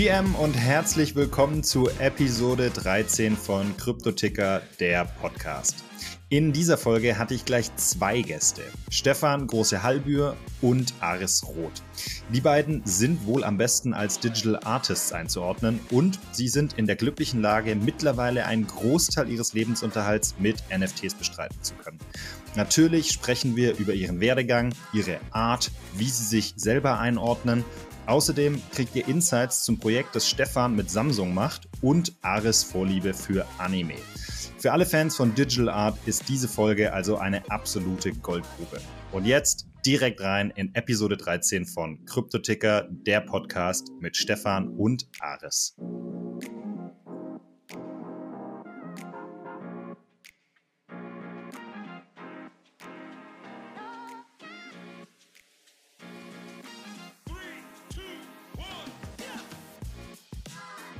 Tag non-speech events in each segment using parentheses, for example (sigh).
GM und herzlich willkommen zu Episode 13 von Kryptoticker, der Podcast. In dieser Folge hatte ich gleich zwei Gäste, Stefan Große Hallbür und Aris Roth. Die beiden sind wohl am besten als Digital Artists einzuordnen und sie sind in der glücklichen Lage, mittlerweile einen Großteil ihres Lebensunterhalts mit NFTs bestreiten zu können. Natürlich sprechen wir über ihren Werdegang, ihre Art, wie sie sich selber einordnen Außerdem kriegt ihr Insights zum Projekt, das Stefan mit Samsung macht und Ares Vorliebe für Anime. Für alle Fans von Digital Art ist diese Folge also eine absolute Goldgrube. Und jetzt direkt rein in Episode 13 von Kryptoticker, der Podcast mit Stefan und Ares.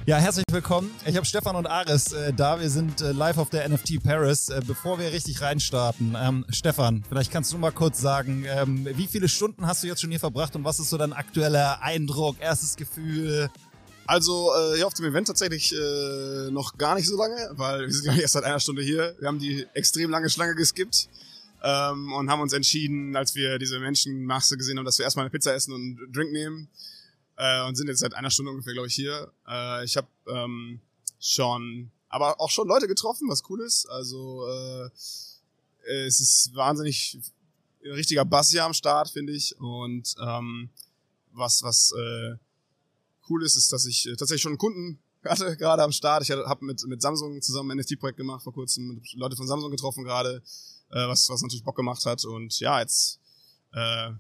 Ja, herzlich willkommen. Ich habe Stefan und Aris äh, da. Wir sind äh, live auf der NFT Paris. Äh, bevor wir richtig reinstarten, ähm, Stefan, vielleicht kannst du mal kurz sagen, ähm, wie viele Stunden hast du jetzt schon hier verbracht und was ist so dein aktueller Eindruck, erstes Gefühl? Also äh, hier auf dem Event tatsächlich äh, noch gar nicht so lange, weil wir sind ja erst seit einer Stunde hier. Wir haben die extrem lange Schlange geskippt ähm, und haben uns entschieden, als wir diese Menschenmasse gesehen haben, dass wir erstmal eine Pizza essen und einen Drink nehmen äh, und sind jetzt seit einer Stunde ungefähr, glaube ich, hier. Äh, ich habe ähm, schon, aber auch schon Leute getroffen, was cool ist. Also äh, es ist wahnsinnig richtiger Bass hier am Start, finde ich. Und ähm, was was äh, cool ist, ist, dass ich äh, tatsächlich schon einen Kunden (laughs) hatte gerade am Start. Ich habe mit mit Samsung zusammen ein NFT-Projekt gemacht vor kurzem, Leute von Samsung getroffen gerade, äh, was was natürlich Bock gemacht hat. Und ja, jetzt äh,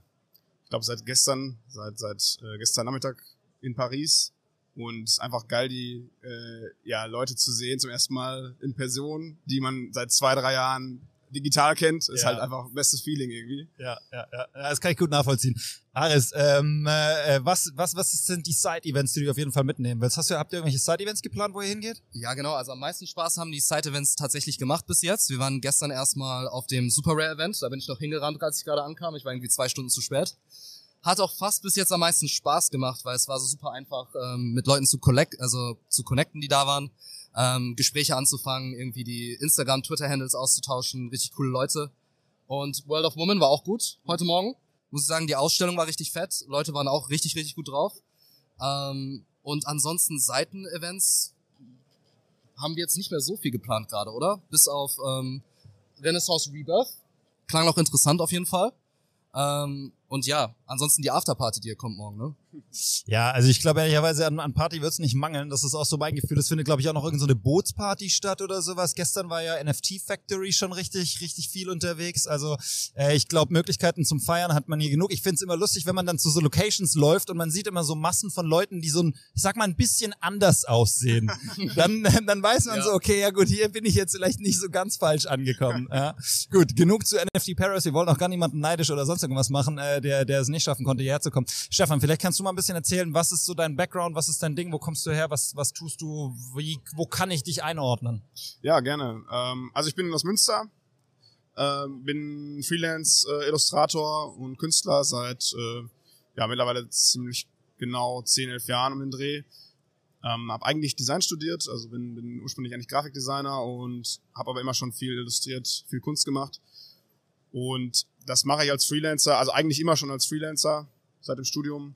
ich glaube seit gestern, seit seit äh, gestern Nachmittag in Paris. Und einfach geil, die äh, ja Leute zu sehen zum ersten Mal in Person, die man seit zwei drei Jahren digital kennt, ist ja. halt einfach bestes Feeling irgendwie. Ja, ja, ja, das kann ich gut nachvollziehen. Aris, ähm, äh, was, was, was sind die Side-Events, die du auf jeden Fall mitnehmen willst? Hast du, habt ihr irgendwelche Side-Events geplant, wo ihr hingeht? Ja, genau. Also am meisten Spaß haben die Side-Events tatsächlich gemacht bis jetzt. Wir waren gestern erstmal auf dem Super Rare-Event. Da bin ich noch hingerannt, als ich gerade ankam. Ich war irgendwie zwei Stunden zu spät. Hat auch fast bis jetzt am meisten Spaß gemacht, weil es war so super einfach, ähm, mit Leuten zu collect, also zu connecten, die da waren ähm, Gespräche anzufangen, irgendwie die Instagram, Twitter-Handles auszutauschen, richtig coole Leute. Und World of Women war auch gut heute Morgen. Muss ich sagen, die Ausstellung war richtig fett. Leute waren auch richtig, richtig gut drauf. Ähm, und ansonsten Seiten-Events haben wir jetzt nicht mehr so viel geplant gerade, oder? Bis auf ähm, Renaissance Rebirth. Klang noch interessant auf jeden Fall. Ähm, und ja, ansonsten die Afterparty, die hier kommt morgen, ne? Ja, also ich glaube ehrlicherweise an, an Party wird es nicht mangeln. Das ist auch so mein Gefühl. Es findet, glaube ich, auch noch irgendeine so Bootsparty statt oder sowas. Gestern war ja NFT Factory schon richtig, richtig viel unterwegs. Also äh, ich glaube, Möglichkeiten zum Feiern hat man hier genug. Ich finde es immer lustig, wenn man dann zu so Locations läuft und man sieht immer so Massen von Leuten, die so ein, ich sag mal, ein bisschen anders aussehen. (laughs) dann, dann weiß man ja. so, okay, ja gut, hier bin ich jetzt vielleicht nicht so ganz falsch angekommen. Ja. Gut, genug zu NFT Paris. Wir wollen auch gar niemanden neidisch oder sonst irgendwas machen. Äh, der, der es nicht schaffen konnte, hierher zu kommen. Stefan, vielleicht kannst du mal ein bisschen erzählen, was ist so dein Background, was ist dein Ding, wo kommst du her, was, was tust du, wie, wo kann ich dich einordnen? Ja, gerne. Ähm, also ich bin aus Münster, äh, bin Freelance-Illustrator äh, und Künstler seit äh, ja, mittlerweile ziemlich genau 10, 11 Jahren um den Dreh. Ähm, habe eigentlich Design studiert, also bin, bin ursprünglich eigentlich Grafikdesigner und habe aber immer schon viel illustriert, viel Kunst gemacht. Und das mache ich als Freelancer, also eigentlich immer schon als Freelancer seit dem Studium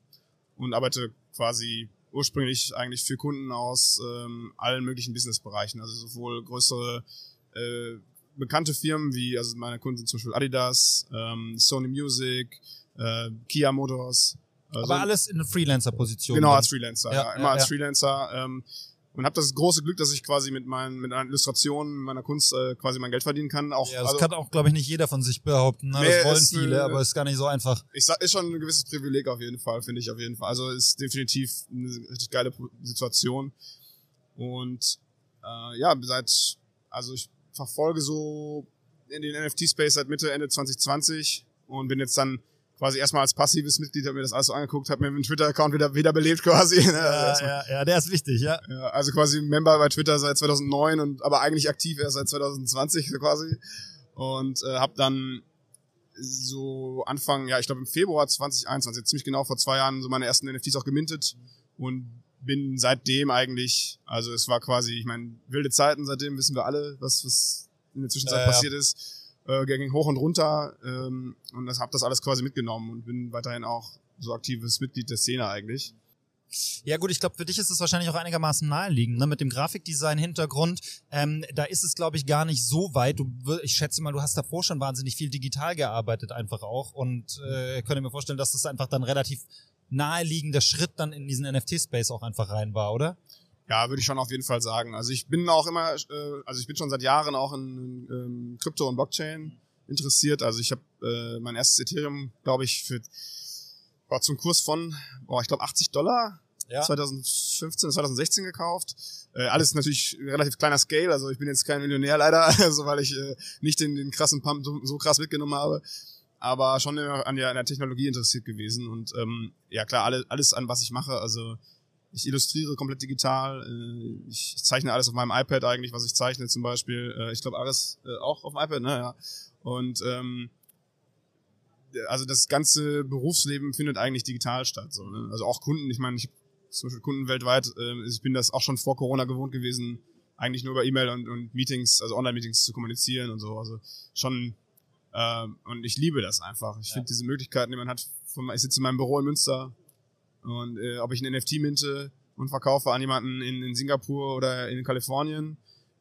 und arbeite quasi ursprünglich eigentlich für Kunden aus ähm, allen möglichen Businessbereichen, also sowohl größere äh, bekannte Firmen wie, also meine Kunden sind zum Beispiel Adidas, ähm, Sony Music, äh, Kia Motors. Also, Aber alles in Freelancer-Position. Genau, als Freelancer, ja, ja immer ja, als Freelancer. Ähm, und habe das große Glück, dass ich quasi mit meinen mit einer Illustration meiner Kunst äh, quasi mein Geld verdienen kann. Auch ja, das also, kann auch glaube ich nicht jeder von sich behaupten. Ne? Nee, das wollen viele, eine, aber ist gar nicht so einfach. Ich sag, ist schon ein gewisses Privileg auf jeden Fall, finde ich auf jeden Fall. Also ist definitiv eine richtig geile Situation. Und äh, ja, seit also ich verfolge so in den NFT Space seit Mitte Ende 2020 und bin jetzt dann quasi erstmal als passives Mitglied habe mir das alles so angeguckt, habe mir den Twitter-Account wieder wiederbelebt quasi. (laughs) Ja, also ja, ja, der ist wichtig, ja. ja. Also quasi Member bei Twitter seit 2009 und aber eigentlich aktiv erst seit 2020 so quasi und äh, habe dann so Anfang, ja, ich glaube im Februar 2021, ziemlich genau vor zwei Jahren so meine ersten NFTs auch gemintet und bin seitdem eigentlich, also es war quasi, ich meine, wilde Zeiten, seitdem wissen wir alle, was, was in der Zwischenzeit ja. passiert ist. Äh, ging hoch und runter ähm, und das habe das alles quasi mitgenommen und bin weiterhin auch so aktives Mitglied der Szene eigentlich. Ja gut, ich glaube, für dich ist es wahrscheinlich auch einigermaßen naheliegend, ne? mit dem Grafikdesign-Hintergrund. Ähm, da ist es, glaube ich, gar nicht so weit. Du, ich schätze mal, du hast davor schon wahnsinnig viel digital gearbeitet einfach auch und äh, könnte mir vorstellen, dass das einfach dann relativ naheliegender Schritt dann in diesen NFT-Space auch einfach rein war, oder? Ja, würde ich schon auf jeden Fall sagen. Also ich bin auch immer, äh, also ich bin schon seit Jahren auch in, ähm, Krypto und Blockchain interessiert. Also ich habe äh, mein erstes Ethereum, glaube ich, für war zum Kurs von, boah, ich glaube 80 Dollar Ja. 2015, 2016 gekauft. Äh, alles natürlich relativ kleiner Scale, also ich bin jetzt kein Millionär leider, (laughs) also weil ich äh, nicht den, den krassen Pump so, so krass mitgenommen habe, aber schon immer an der, an der Technologie interessiert gewesen und ähm, ja klar, alle, alles an was ich mache, also ich illustriere komplett digital, äh, ich zeichne alles auf meinem iPad eigentlich, was ich zeichne zum Beispiel, äh, ich glaube alles äh, auch auf dem iPad, ne, ja. Und ähm, also das ganze Berufsleben findet eigentlich digital statt. So, ne? Also auch Kunden, ich meine, ich habe zum Beispiel Kunden weltweit, äh, ich bin das auch schon vor Corona gewohnt gewesen, eigentlich nur über E-Mail und, und Meetings, also Online-Meetings zu kommunizieren und so. Also schon, ähm, und ich liebe das einfach. Ich Ja. finde diese Möglichkeiten, die man hat, von, ich sitze in meinem Büro in Münster und äh, ob ich ein NFT minte und verkaufe an jemanden in, in Singapur oder in Kalifornien.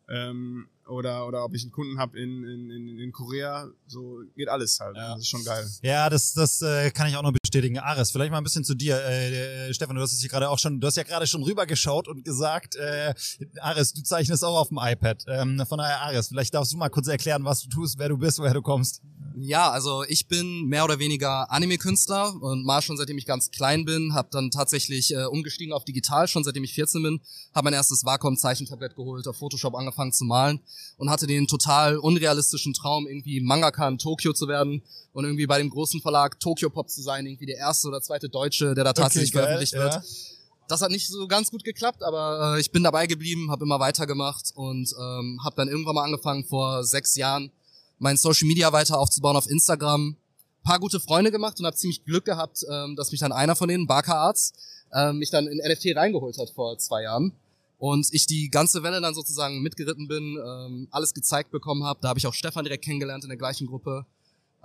Ähm, oder oder ob ich einen Kunden habe in, in, in, in Korea, so geht alles halt. Ja. Das ist schon geil. Ja, das, das äh, kann ich auch noch bestätigen. Ares, vielleicht mal ein bisschen zu dir. Äh, äh, Stefan, du hast es hier gerade auch schon, du hast ja gerade schon rübergeschaut und gesagt, äh, Ares, du zeichnest auch auf dem iPad. Ähm, von daher, Ares, vielleicht darfst du mal kurz erklären, was du tust, wer du bist, woher du kommst. Ja, also ich bin mehr oder weniger Anime-Künstler und mal schon seitdem ich ganz klein bin, habe dann tatsächlich äh, umgestiegen auf digital, schon seitdem ich 14 bin, habe mein erstes Wacom-Zeichentablett geholt, auf Photoshop angefangen zu malen und hatte den total unrealistischen Traum, irgendwie Mangaka in Tokio zu werden und irgendwie bei dem großen Verlag Tokyo Pop zu sein, irgendwie der erste oder zweite Deutsche, der da tatsächlich geil, veröffentlicht wird. ja. Das hat nicht so ganz gut geklappt, aber äh, ich bin dabei geblieben, habe immer weitergemacht und ähm, habe dann irgendwann mal angefangen vor sechs Jahren mein Social Media weiter aufzubauen auf Instagram. Paar gute Freunde gemacht und habe ziemlich Glück gehabt, ähm, dass mich dann einer von denen, Barker Arts, ähm, mich dann in NFT reingeholt hat vor zwei Jahren. Und ich die ganze Welle dann sozusagen mitgeritten bin, ähm, alles gezeigt bekommen habe. Da habe ich auch Stefan direkt kennengelernt in der gleichen Gruppe.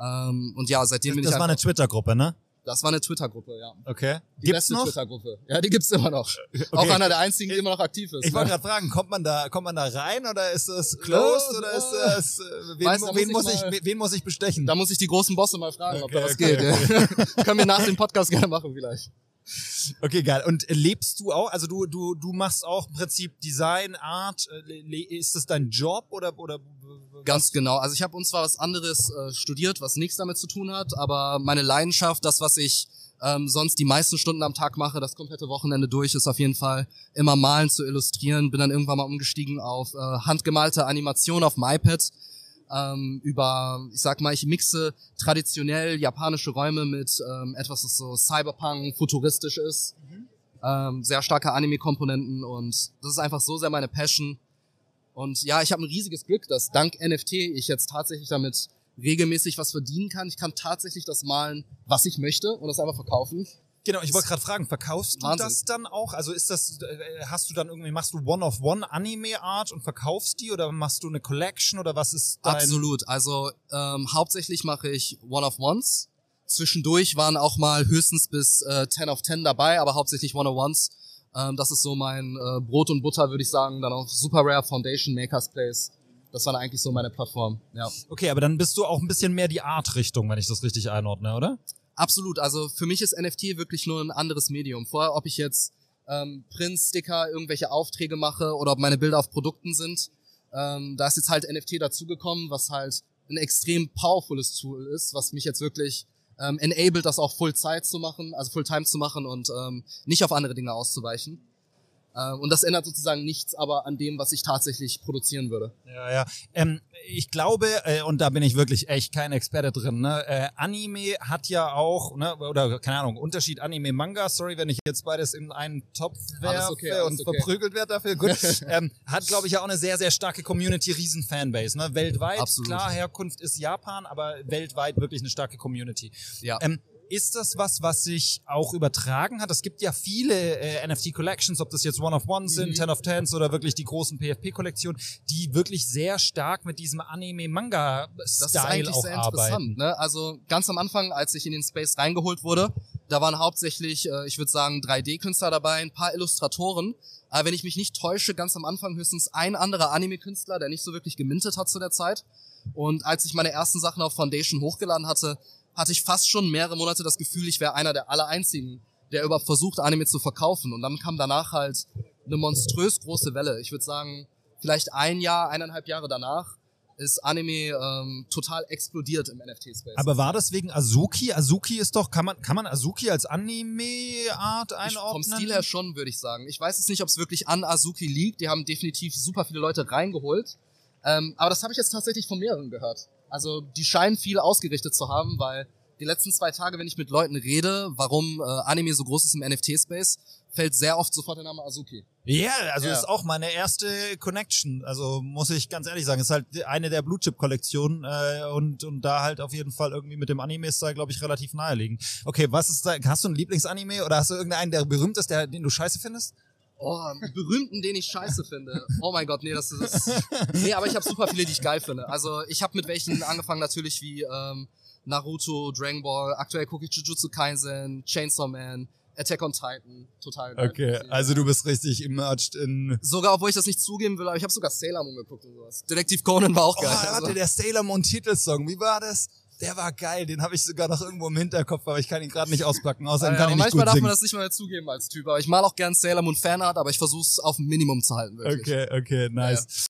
Ähm, und ja, seitdem bin Das ich war eine einfach, Twitter-Gruppe, ne? das war eine Twitter-Gruppe, ja. Okay. Die Gibt's beste noch? Twitter-Gruppe. Ja, die gibt's immer noch. Auch Okay. einer der einzigen, die immer noch aktiv ist. Ich wollte ne? gerade fragen, kommt man da, kommt man da rein oder ist das closed Ja, oder ist das, äh, wen, Weiß, da wen muss ich ich, mal- wen- wen muss ich bestechen? Da muss ich die großen Bosse mal fragen, ob da Okay, was okay, geht. Ja. (laughs) Können wir nach dem Podcast gerne machen vielleicht. Okay, geil. Und lebst du auch, also du, du, du machst auch im Prinzip Design, Art, äh, ist das dein Job oder, oder? Ganz genau. Also ich habe uns zwar was anderes äh, studiert, was nichts damit zu tun hat, aber meine Leidenschaft, das, was ich ähm, sonst die meisten Stunden am Tag mache, das komplette Wochenende durch, ist auf jeden Fall immer malen zu illustrieren. Bin dann irgendwann mal umgestiegen auf äh, handgemalte Animation auf dem iPad. Ähm, über, ich sag mal, ich mixe traditionell japanische Räume mit ähm, etwas, das so Cyberpunk, futuristisch ist. Ähm, sehr starke Anime-Komponenten und das ist einfach so sehr meine Passion. Und ja, ich habe ein riesiges Glück, dass dank NFT ich jetzt tatsächlich damit regelmäßig was verdienen kann. Ich kann tatsächlich das malen, was ich möchte und das einfach verkaufen. Genau, ich wollte gerade fragen, verkaufst du Wahnsinn. das dann auch? Also ist das, äh, hast du dann irgendwie, machst du One-of-One Anime-Art und verkaufst die oder machst du eine Collection oder was ist dein... Absolut. Also ähm, hauptsächlich mache ich One-of-Ones. Zwischendurch waren auch mal höchstens bis äh, 10 of 10 dabei, aber hauptsächlich One-of-Ones. Ähm, das ist so mein äh, Brot und Butter, würde ich sagen. Dann auch Super Rare Foundation, Makers Place. Das war dann eigentlich so meine Plattform. Ja. Okay, aber dann bist du auch ein bisschen mehr die Art-Richtung, wenn ich das richtig einordne, oder? Absolut. Also für mich ist NFT wirklich nur ein anderes Medium. Vorher, ob ich jetzt ähm, Prints, Sticker, irgendwelche Aufträge mache oder ob meine Bilder auf Produkten sind, ähm, da ist jetzt halt NFT dazugekommen, was halt ein extrem powerfules Tool ist, was mich jetzt wirklich ähm, enabled, das auch Full-Zeit zu machen, also Full-Time zu machen und ähm, nicht auf andere Dinge auszuweichen. Ähm, und das ändert sozusagen nichts aber an dem, was ich tatsächlich produzieren würde. Ja, ja. Ähm, ich glaube, äh, und da bin ich wirklich echt kein Experte drin, ne? Äh, Anime hat ja auch, ne, oder keine Ahnung, Unterschied Anime-Manga, sorry, wenn ich jetzt beides in einen Topf werfe okay, und okay. verprügelt werde dafür, gut. (laughs) ähm, hat, glaube ich, ja auch eine sehr, sehr starke Community, riesen Fanbase, ne? Weltweit, Absolut. klar, Herkunft ist Japan, aber weltweit wirklich eine starke Community. Ja. Ähm, Ist das was, was sich auch übertragen hat? Es gibt ja viele äh, NFT-Collections, ob das jetzt One of Ones sind, Mhm. Ten of Tens oder wirklich die großen PFP-Kollektionen, die wirklich sehr stark mit diesem Das ist Anime-Manga-Style eigentlich auch sehr arbeiten. interessant. Ne? Also ganz am Anfang, als ich in den Space reingeholt wurde, da waren hauptsächlich, äh, ich würde sagen, 3D-Künstler dabei, ein paar Illustratoren. Aber wenn ich mich nicht täusche, ganz am Anfang höchstens ein anderer Anime-Künstler, der nicht so wirklich gemintet hat zu der Zeit. Und als ich meine ersten Sachen auf Foundation hochgeladen hatte, hatte ich fast schon mehrere Monate das Gefühl, ich wäre einer der aller einzigen, der überhaupt versucht, Anime zu verkaufen. Und dann kam danach halt eine monströs große Welle. Ich würde sagen, vielleicht ein Jahr, eineinhalb Jahre danach ist Anime ähm, total explodiert im NFT-Space. Aber war das wegen Azuki? Azuki ist doch, kann man, kann man Azuki als Anime-Art Ich, einordnen? vom Stil her schon, würde ich sagen. Ich weiß jetzt nicht, ob es wirklich an Azuki liegt. Die haben definitiv super viele Leute reingeholt. Ähm, aber das habe ich jetzt tatsächlich von mehreren gehört. Also die scheinen viel ausgerichtet zu haben, weil die letzten zwei Tage, wenn ich mit Leuten rede, warum äh, Anime so groß ist im NFT-Space, fällt sehr oft sofort der Name Azuki. Ja, also Ja. ist auch meine erste Connection. Also muss ich ganz ehrlich sagen, ist halt eine der Blue Chip Kollektionen äh, und und da halt auf jeden Fall irgendwie mit dem Anime ist da glaube ich relativ naheliegend. Okay, was ist da? Hast du einen Lieblingsanime oder hast du irgendeinen, der berühmt ist, der den du scheiße findest? Oh, einen berühmten, den ich scheiße finde. Oh mein Gott, nee, das ist. Nee, aber ich habe super viele, die ich geil finde. Also ich habe mit welchen angefangen natürlich wie ähm, Naruto, Dragon Ball, aktuell gucke ich Jujutsu Kaisen, Chainsaw Man, Attack on Titan, total geil. Okay, also du bist richtig immersed in Sogar, obwohl ich das nicht zugeben will, aber ich habe sogar Sailor Moon geguckt und sowas. Detektiv Conan war auch Oh, geil. warte, also, der Sailor Moon Titelsong, wie war das? Der war geil, den habe ich sogar noch irgendwo im Hinterkopf, aber ich kann ihn gerade nicht auspacken, außerdem ja, kann ich nicht manchmal gut darf singen. man das nicht mal zugeben als Typ. Aber ich mal auch gern Sailor Moon Fanart, aber ich versuche es auf ein Minimum zu halten, wirklich. Okay, okay, nice.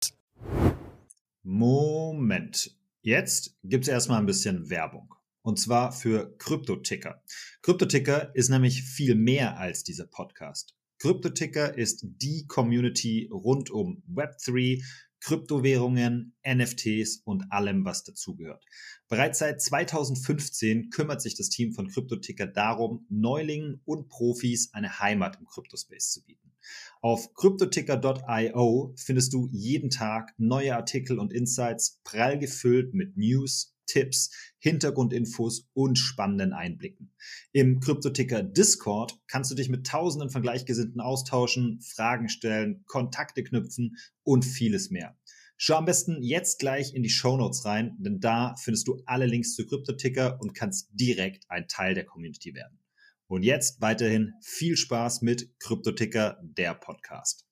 Moment. Jetzt gibt's erstmal ein bisschen Werbung. Und zwar für Kryptoticker. Kryptoticker ist nämlich viel mehr als dieser Podcast. Kryptoticker ist die Community rund um Web3, Kryptowährungen, NFTs und allem, was dazugehört. Bereits seit 2015 kümmert sich das Team von Kryptoticker darum, Neulingen und Profis eine Heimat im Kryptospace zu bieten. Auf cryptoticker.io findest du jeden Tag neue Artikel und Insights, prall gefüllt mit News, Tipps, Hintergrundinfos und spannenden Einblicken. Im Kryptoticker Discord kannst du dich mit Tausenden von Gleichgesinnten austauschen, Fragen stellen, Kontakte knüpfen und vieles mehr. Schau am besten jetzt gleich in die Shownotes rein, denn da findest du alle Links zu Kryptoticker und kannst direkt ein Teil der Community werden. Und jetzt weiterhin viel Spaß mit Kryptoticker, der Podcast.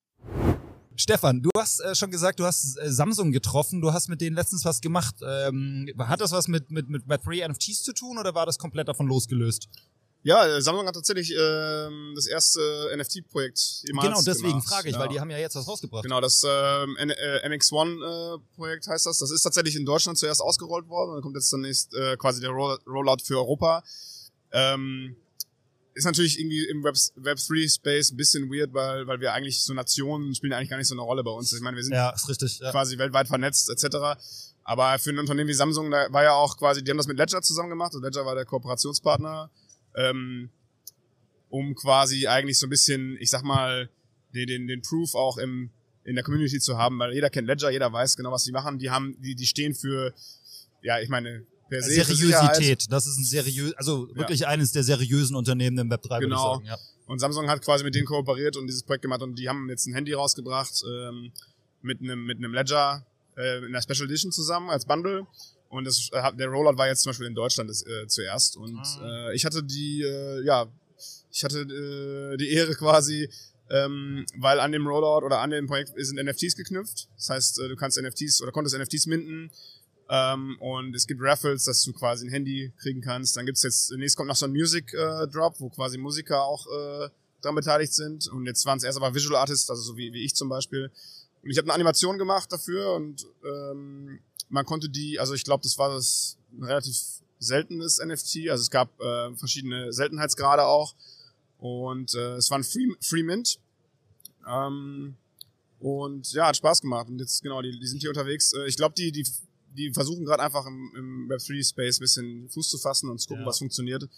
Stefan, du hast äh, schon gesagt, du hast äh, Samsung getroffen, du hast mit denen letztens was gemacht. Ähm, hat das was mit, mit, mit Web3 NFTs zu tun oder war das komplett davon losgelöst? Ja, äh, Samsung hat tatsächlich ähm, das erste NFT-Projekt jemals genau, deswegen gemacht. frage ich, ja. weil die haben ja jetzt was rausgebracht. Genau, das ähm, N- äh, MX1-Projekt heißt das. Das ist tatsächlich in Deutschland zuerst ausgerollt worden. Dann kommt jetzt zunächst äh, quasi der Roll Rollout für Europa. Ähm, ist natürlich irgendwie im Web, Web3-Space ein bisschen weird, weil, weil wir eigentlich so Nationen spielen eigentlich gar nicht so eine Rolle bei uns. Ich meine, wir sind Ja, richtig. Ja. quasi weltweit vernetzt etc. Aber für ein Unternehmen wie Samsung, da war ja auch quasi, die haben das mit Ledger zusammen gemacht. Und Ledger war der Kooperationspartner, ähm, um quasi eigentlich so ein bisschen, ich sag mal, den, den, den Proof auch im, in der Community zu haben, weil jeder kennt Ledger, jeder weiß genau, was die machen. Die haben, die, die stehen für, ja, ich meine, per se. Seriosität, das ist ein seriös, also wirklich eines der seriösen Unternehmen im Web 3, würde ich Genau. Ja. Und Samsung hat quasi mit denen kooperiert und dieses Projekt gemacht und die haben jetzt ein Handy rausgebracht ähm, mit einem mit einem Ledger äh, in einer Special Edition zusammen als Bundle. Und das, äh, der Rollout war jetzt zum Beispiel in Deutschland das, äh, zuerst. Und Ah. äh, ich hatte die, äh, ja, ich hatte äh, die Ehre quasi, ähm, weil an dem Rollout oder an dem Projekt sind NFTs geknüpft. Das heißt, äh, du kannst NFTs oder konntest NFTs minden. Ähm, und es gibt Raffles, dass du quasi ein Handy kriegen kannst. Dann gibt's jetzt, nächstes kommt noch so ein Music äh, Drop, wo quasi Musiker auch äh, daran beteiligt sind. Und jetzt waren es erst aber Visual Artists, also so wie, wie ich zum Beispiel. Und ich habe eine Animation gemacht dafür und ähm, man konnte die, also ich glaube, das war das relativ seltenes NFT. Also es gab äh, verschiedene Seltenheitsgrade auch. Und äh, es war ein Free, Free Mint. Ähm, und ja, hat Spaß gemacht. Und jetzt, genau, die, die sind hier unterwegs. Äh, Ich glaube, die, die, die versuchen gerade einfach im, im Web3-Space ein bisschen Fuß zu fassen und zu gucken, Ja. was funktioniert.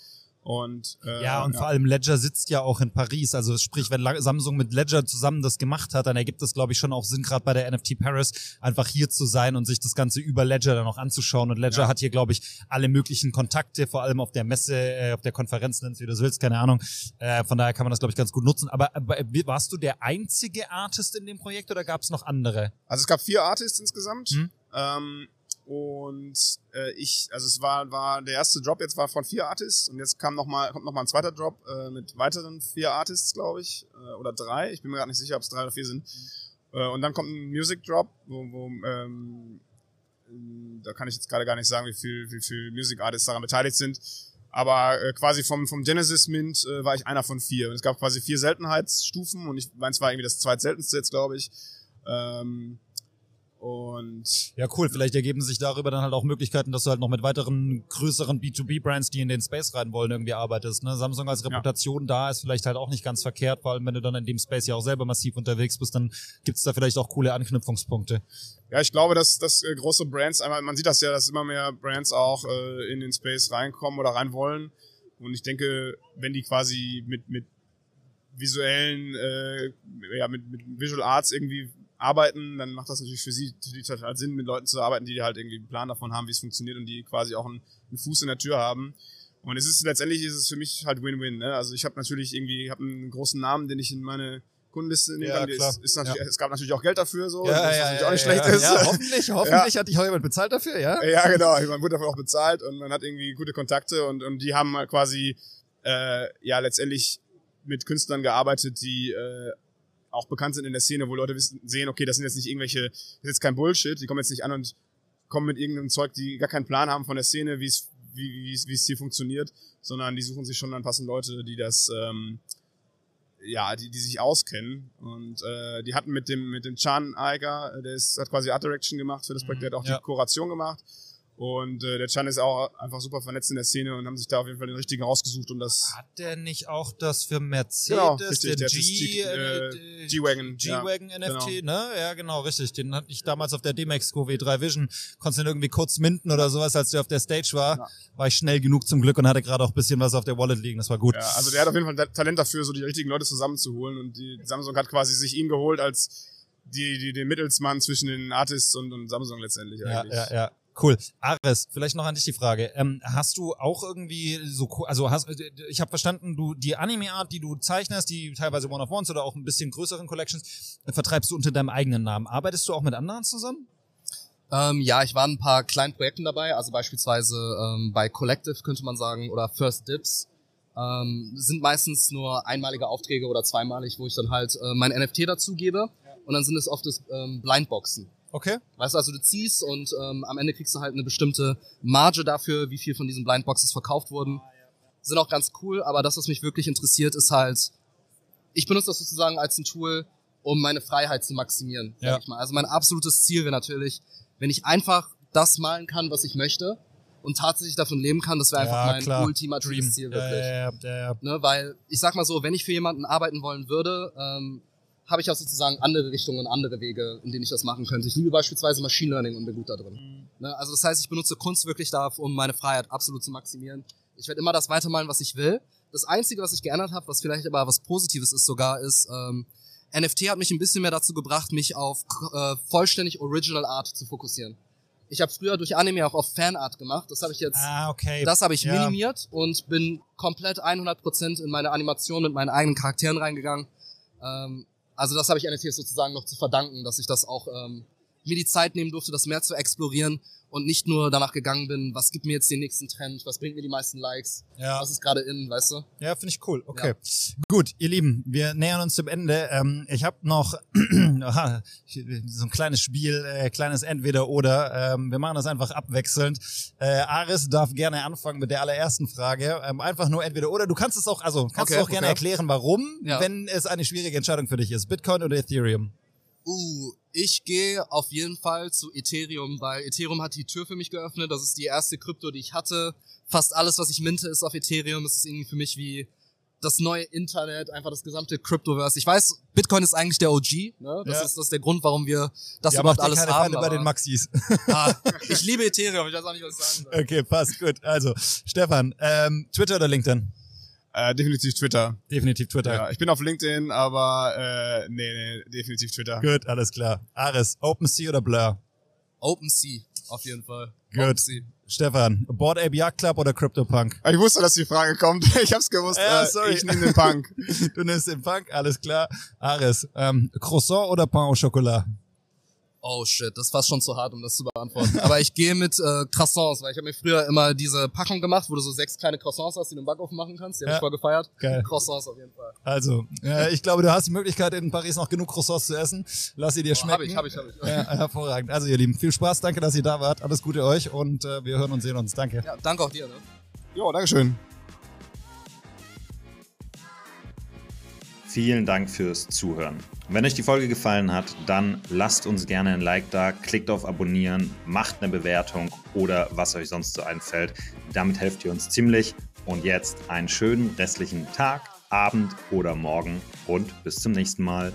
Und, äh, ja, und vor allem Ledger sitzt ja auch in Paris. Also sprich, wenn Samsung mit Ledger zusammen das gemacht hat, dann ergibt es, glaube ich, schon auch Sinn, gerade bei der NFT Paris einfach hier zu sein und sich das Ganze über Ledger dann auch anzuschauen. Und Ledger Ja. hat hier, glaube ich, alle möglichen Kontakte, vor allem auf der Messe, äh, auf der Konferenz, nenn's wie du es willst, keine Ahnung. Äh, von daher kann man das, glaube ich, ganz gut nutzen. Aber, aber warst du der einzige Artist in dem Projekt oder gab es noch andere? Also es gab vier Artists insgesamt. Hm. Ähm, und äh, ich, also es war, war der erste Drop jetzt war von vier Artists und jetzt kam noch mal, kommt noch mal ein zweiter Drop äh, mit weiteren vier Artists, glaube ich, äh, oder drei. Ich bin mir gerade nicht sicher, ob es drei oder vier sind. Äh, und dann kommt ein Music Drop, wo, wo ähm, da kann ich jetzt gerade gar nicht sagen, wie viel, wie viel Music Artists daran beteiligt sind. Aber äh, quasi vom, vom Genesis Mint äh, war ich einer von vier. Und es gab quasi vier Seltenheitsstufen und ich meins war irgendwie das zweitseltenste jetzt, glaube ich. Ähm, und Ja, cool. Vielleicht ergeben sich darüber dann halt auch Möglichkeiten, dass du halt noch mit weiteren größeren B2B-Brands, die in den Space rein wollen, irgendwie arbeitest. Ne? Samsung als Reputation da ist vielleicht halt auch nicht ganz verkehrt, vor allem wenn du dann in dem Space ja auch selber massiv unterwegs bist, dann gibt's da vielleicht auch coole Anknüpfungspunkte. Ja, ich glaube, dass, dass äh, große Brands, einmal, man sieht das ja, dass immer mehr Brands auch äh, in den Space reinkommen oder rein wollen. Und ich denke, wenn die quasi mit, mit visuellen, äh, ja, mit, mit Visual Arts irgendwie arbeiten, dann macht das natürlich für sie total Sinn, mit Leuten zu arbeiten, die halt irgendwie einen Plan davon haben, wie es funktioniert und die quasi auch einen, einen Fuß in der Tür haben. Und es ist letztendlich ist es für mich halt Win-Win. Ne? Also ich habe natürlich irgendwie, ich habe einen großen Namen, den ich in meine Kundenliste nehmen Ja, kann. Ist, ist natürlich, Es gab natürlich auch Geld dafür, so, Ja, was ja, natürlich ja, auch nicht ja, schlecht ja. ist. Ja, hoffentlich, (laughs) hoffentlich hat dich auch jemand bezahlt dafür, ja? Ja, genau. Man wurde dafür auch bezahlt und man hat irgendwie gute Kontakte und, und die haben halt quasi äh, ja letztendlich mit Künstlern gearbeitet, die äh, auch bekannt sind in der Szene, wo Leute wissen, sehen, okay, das sind jetzt nicht irgendwelche, das ist jetzt kein Bullshit, die kommen jetzt nicht an und kommen mit irgendeinem Zeug, die gar keinen Plan haben von der Szene, wie es wie, es- wie es hier funktioniert, sondern die suchen sich schon dann passende Leute, die das ähm, ja, die, die sich auskennen. Und äh, die hatten mit dem, mit dem Chan Eiger, äh, der ist, hat quasi Art Direction gemacht für das Projekt, der hat auch Ja. die Kuration gemacht. Und äh, der Chan ist auch einfach super vernetzt in der Szene und haben sich da auf jeden Fall den richtigen rausgesucht, um das Hat der nicht auch das für Mercedes, Genau, richtig, der äh, äh, G-Wagon, G-Wagon NFT, genau. ne? Ja, genau, richtig. Den hatte ich damals auf der D-Max W3 Vision, konntest du den irgendwie kurz minden oder sowas, als der auf der Stage war. Ja. War ich schnell genug zum Glück und hatte gerade auch ein bisschen was auf der Wallet liegen, das war gut. Ja, also der hat auf jeden Fall Ta- Talent dafür, so die richtigen Leute zusammenzuholen. Und die Samsung hat quasi sich ihn geholt als die, die, den Mittelsmann zwischen den Artists und, und Samsung letztendlich Ja, eigentlich. ja, ja. Cool. Ares, vielleicht noch an dich die Frage. Ähm, hast du auch irgendwie so, also hast, ich habe verstanden, du die Anime-Art, die du zeichnest, die teilweise One-of-Ones oder auch ein bisschen größeren Collections, äh, vertreibst du unter deinem eigenen Namen. Arbeitest du auch mit anderen zusammen? Ähm, ja, ich war in ein paar kleinen Projekten dabei, also beispielsweise ähm, bei Collective könnte man sagen oder First Dips. Ähm, sind meistens nur einmalige Aufträge oder zweimalig, wo ich dann halt äh, mein NFT dazugebe und dann sind es oft das ähm, Blindboxen. Okay. Weißt du, also du ziehst und ähm, am Ende kriegst du halt eine bestimmte Marge dafür, wie viel von diesen Blindboxes verkauft wurden. Sind auch ganz cool, aber das, was mich wirklich interessiert, ist halt, ich benutze das sozusagen als ein Tool, um meine Freiheit zu maximieren, sag Ja. ich mal. Also mein absolutes Ziel wäre natürlich, wenn ich einfach das malen kann, was ich möchte und tatsächlich davon leben kann, das wäre einfach Ja, mein klar. ultimatives Dream. Ziel Ja, wirklich. ja, ja, ja, ja. Ne, weil ich sag mal so, wenn ich für jemanden arbeiten wollen würde, ähm, habe ich auch sozusagen andere Richtungen und andere Wege, in denen ich das machen könnte. Ich liebe beispielsweise Machine Learning und bin gut da drin. Ne, also das heißt, ich benutze Kunst wirklich dafür, um meine Freiheit absolut zu maximieren. Ich werde immer das weitermalen, was ich will. Das Einzige, was ich geändert habe, was vielleicht aber was Positives ist sogar, ist, ähm, NFT hat mich ein bisschen mehr dazu gebracht, mich auf äh, vollständig Original Art zu fokussieren. Ich habe früher durch Anime auch auf Fanart gemacht. Das habe ich jetzt Ah, okay. das habe ich Ja. minimiert und bin komplett 100% in meine Animation mit meinen eigenen Charakteren reingegangen. Ähm, also das habe ich NFTs sozusagen noch zu verdanken, dass ich das auch ähm, mir die Zeit nehmen durfte, das mehr zu explorieren und nicht nur danach gegangen bin, was gibt mir jetzt den nächsten Trend, was bringt mir die meisten Likes, Ja. was ist gerade in, weißt du? Ja, finde ich cool. Okay. Gut, ihr Lieben, wir nähern uns dem Ende. Ähm, ich habe noch (clears throat) aha, so ein kleines Spiel, äh, kleines Entweder-Oder. Ähm, wir machen das einfach abwechselnd. Äh, Aris darf gerne anfangen mit der allerersten Frage. Ähm, einfach nur Entweder-Oder. Du kannst es auch, also kannst Okay, du auch gerne okay. erklären, warum, Ja. wenn es eine schwierige Entscheidung für dich ist. Bitcoin oder Ethereum? Uh, ich gehe auf jeden Fall zu Ethereum, weil Ethereum hat die Tür für mich geöffnet. Das ist die erste Krypto, die ich hatte. Fast alles, was ich minte, ist auf Ethereum. Es ist irgendwie für mich wie das neue Internet, einfach das gesamte Cryptoverse. Ich weiß, Bitcoin ist eigentlich der OG. Ne? Das, Ja. ist, das ist der Grund, warum wir das Ja, überhaupt alles keine haben. Feinde bei den Maxis. (laughs) Ah, (laughs) ich liebe Ethereum, ich weiß auch nicht, was ich sagen soll. Okay, passt, gut. Also, Stefan, ähm, Twitter oder LinkedIn? Äh, definitiv Twitter. Definitiv Twitter. Ja, ich bin auf LinkedIn, aber äh, nee, nee, definitiv Twitter. Gut, alles klar. Ares, OpenSea oder Blur? OpenSea, auf jeden Fall. Gut. Stefan, Board Ape Yacht Club oder CryptoPunk? Aber Ich wusste, dass die Frage kommt. (laughs) Ich hab's gewusst. Ja, äh, sorry. Ich nehme den Punk. (laughs) Du nimmst den Punk, alles klar. Ares, ähm, Croissant oder Pain au Chocolat? Oh shit, das ist fast schon zu hart, um das zu beantworten. Aber ich gehe mit äh, Croissants, weil ich habe mir früher immer diese Packung gemacht, wo du so sechs kleine Croissants hast, die du im Backofen machen kannst. Die habe Ja. ich voll gefeiert. Geil. Croissants auf jeden Fall. Also, äh, ich glaube, du hast die Möglichkeit, in Paris noch genug Croissants zu essen. Lass sie dir Oh, schmecken. hab ich, hab ich, hab ich. Ja, hervorragend. Also, ihr Lieben, viel Spaß. Danke, dass ihr da wart. Alles Gute euch und äh, wir hören und sehen uns. Danke. Ja, danke auch dir. Ne? Jo, Dankeschön. Vielen Dank fürs Zuhören. Wenn euch die Folge gefallen hat, dann lasst uns gerne ein Like da, klickt auf Abonnieren, macht eine Bewertung oder was euch sonst so einfällt. Damit helft ihr uns ziemlich. Und jetzt einen schönen restlichen Tag, Abend oder Morgen und bis zum nächsten Mal.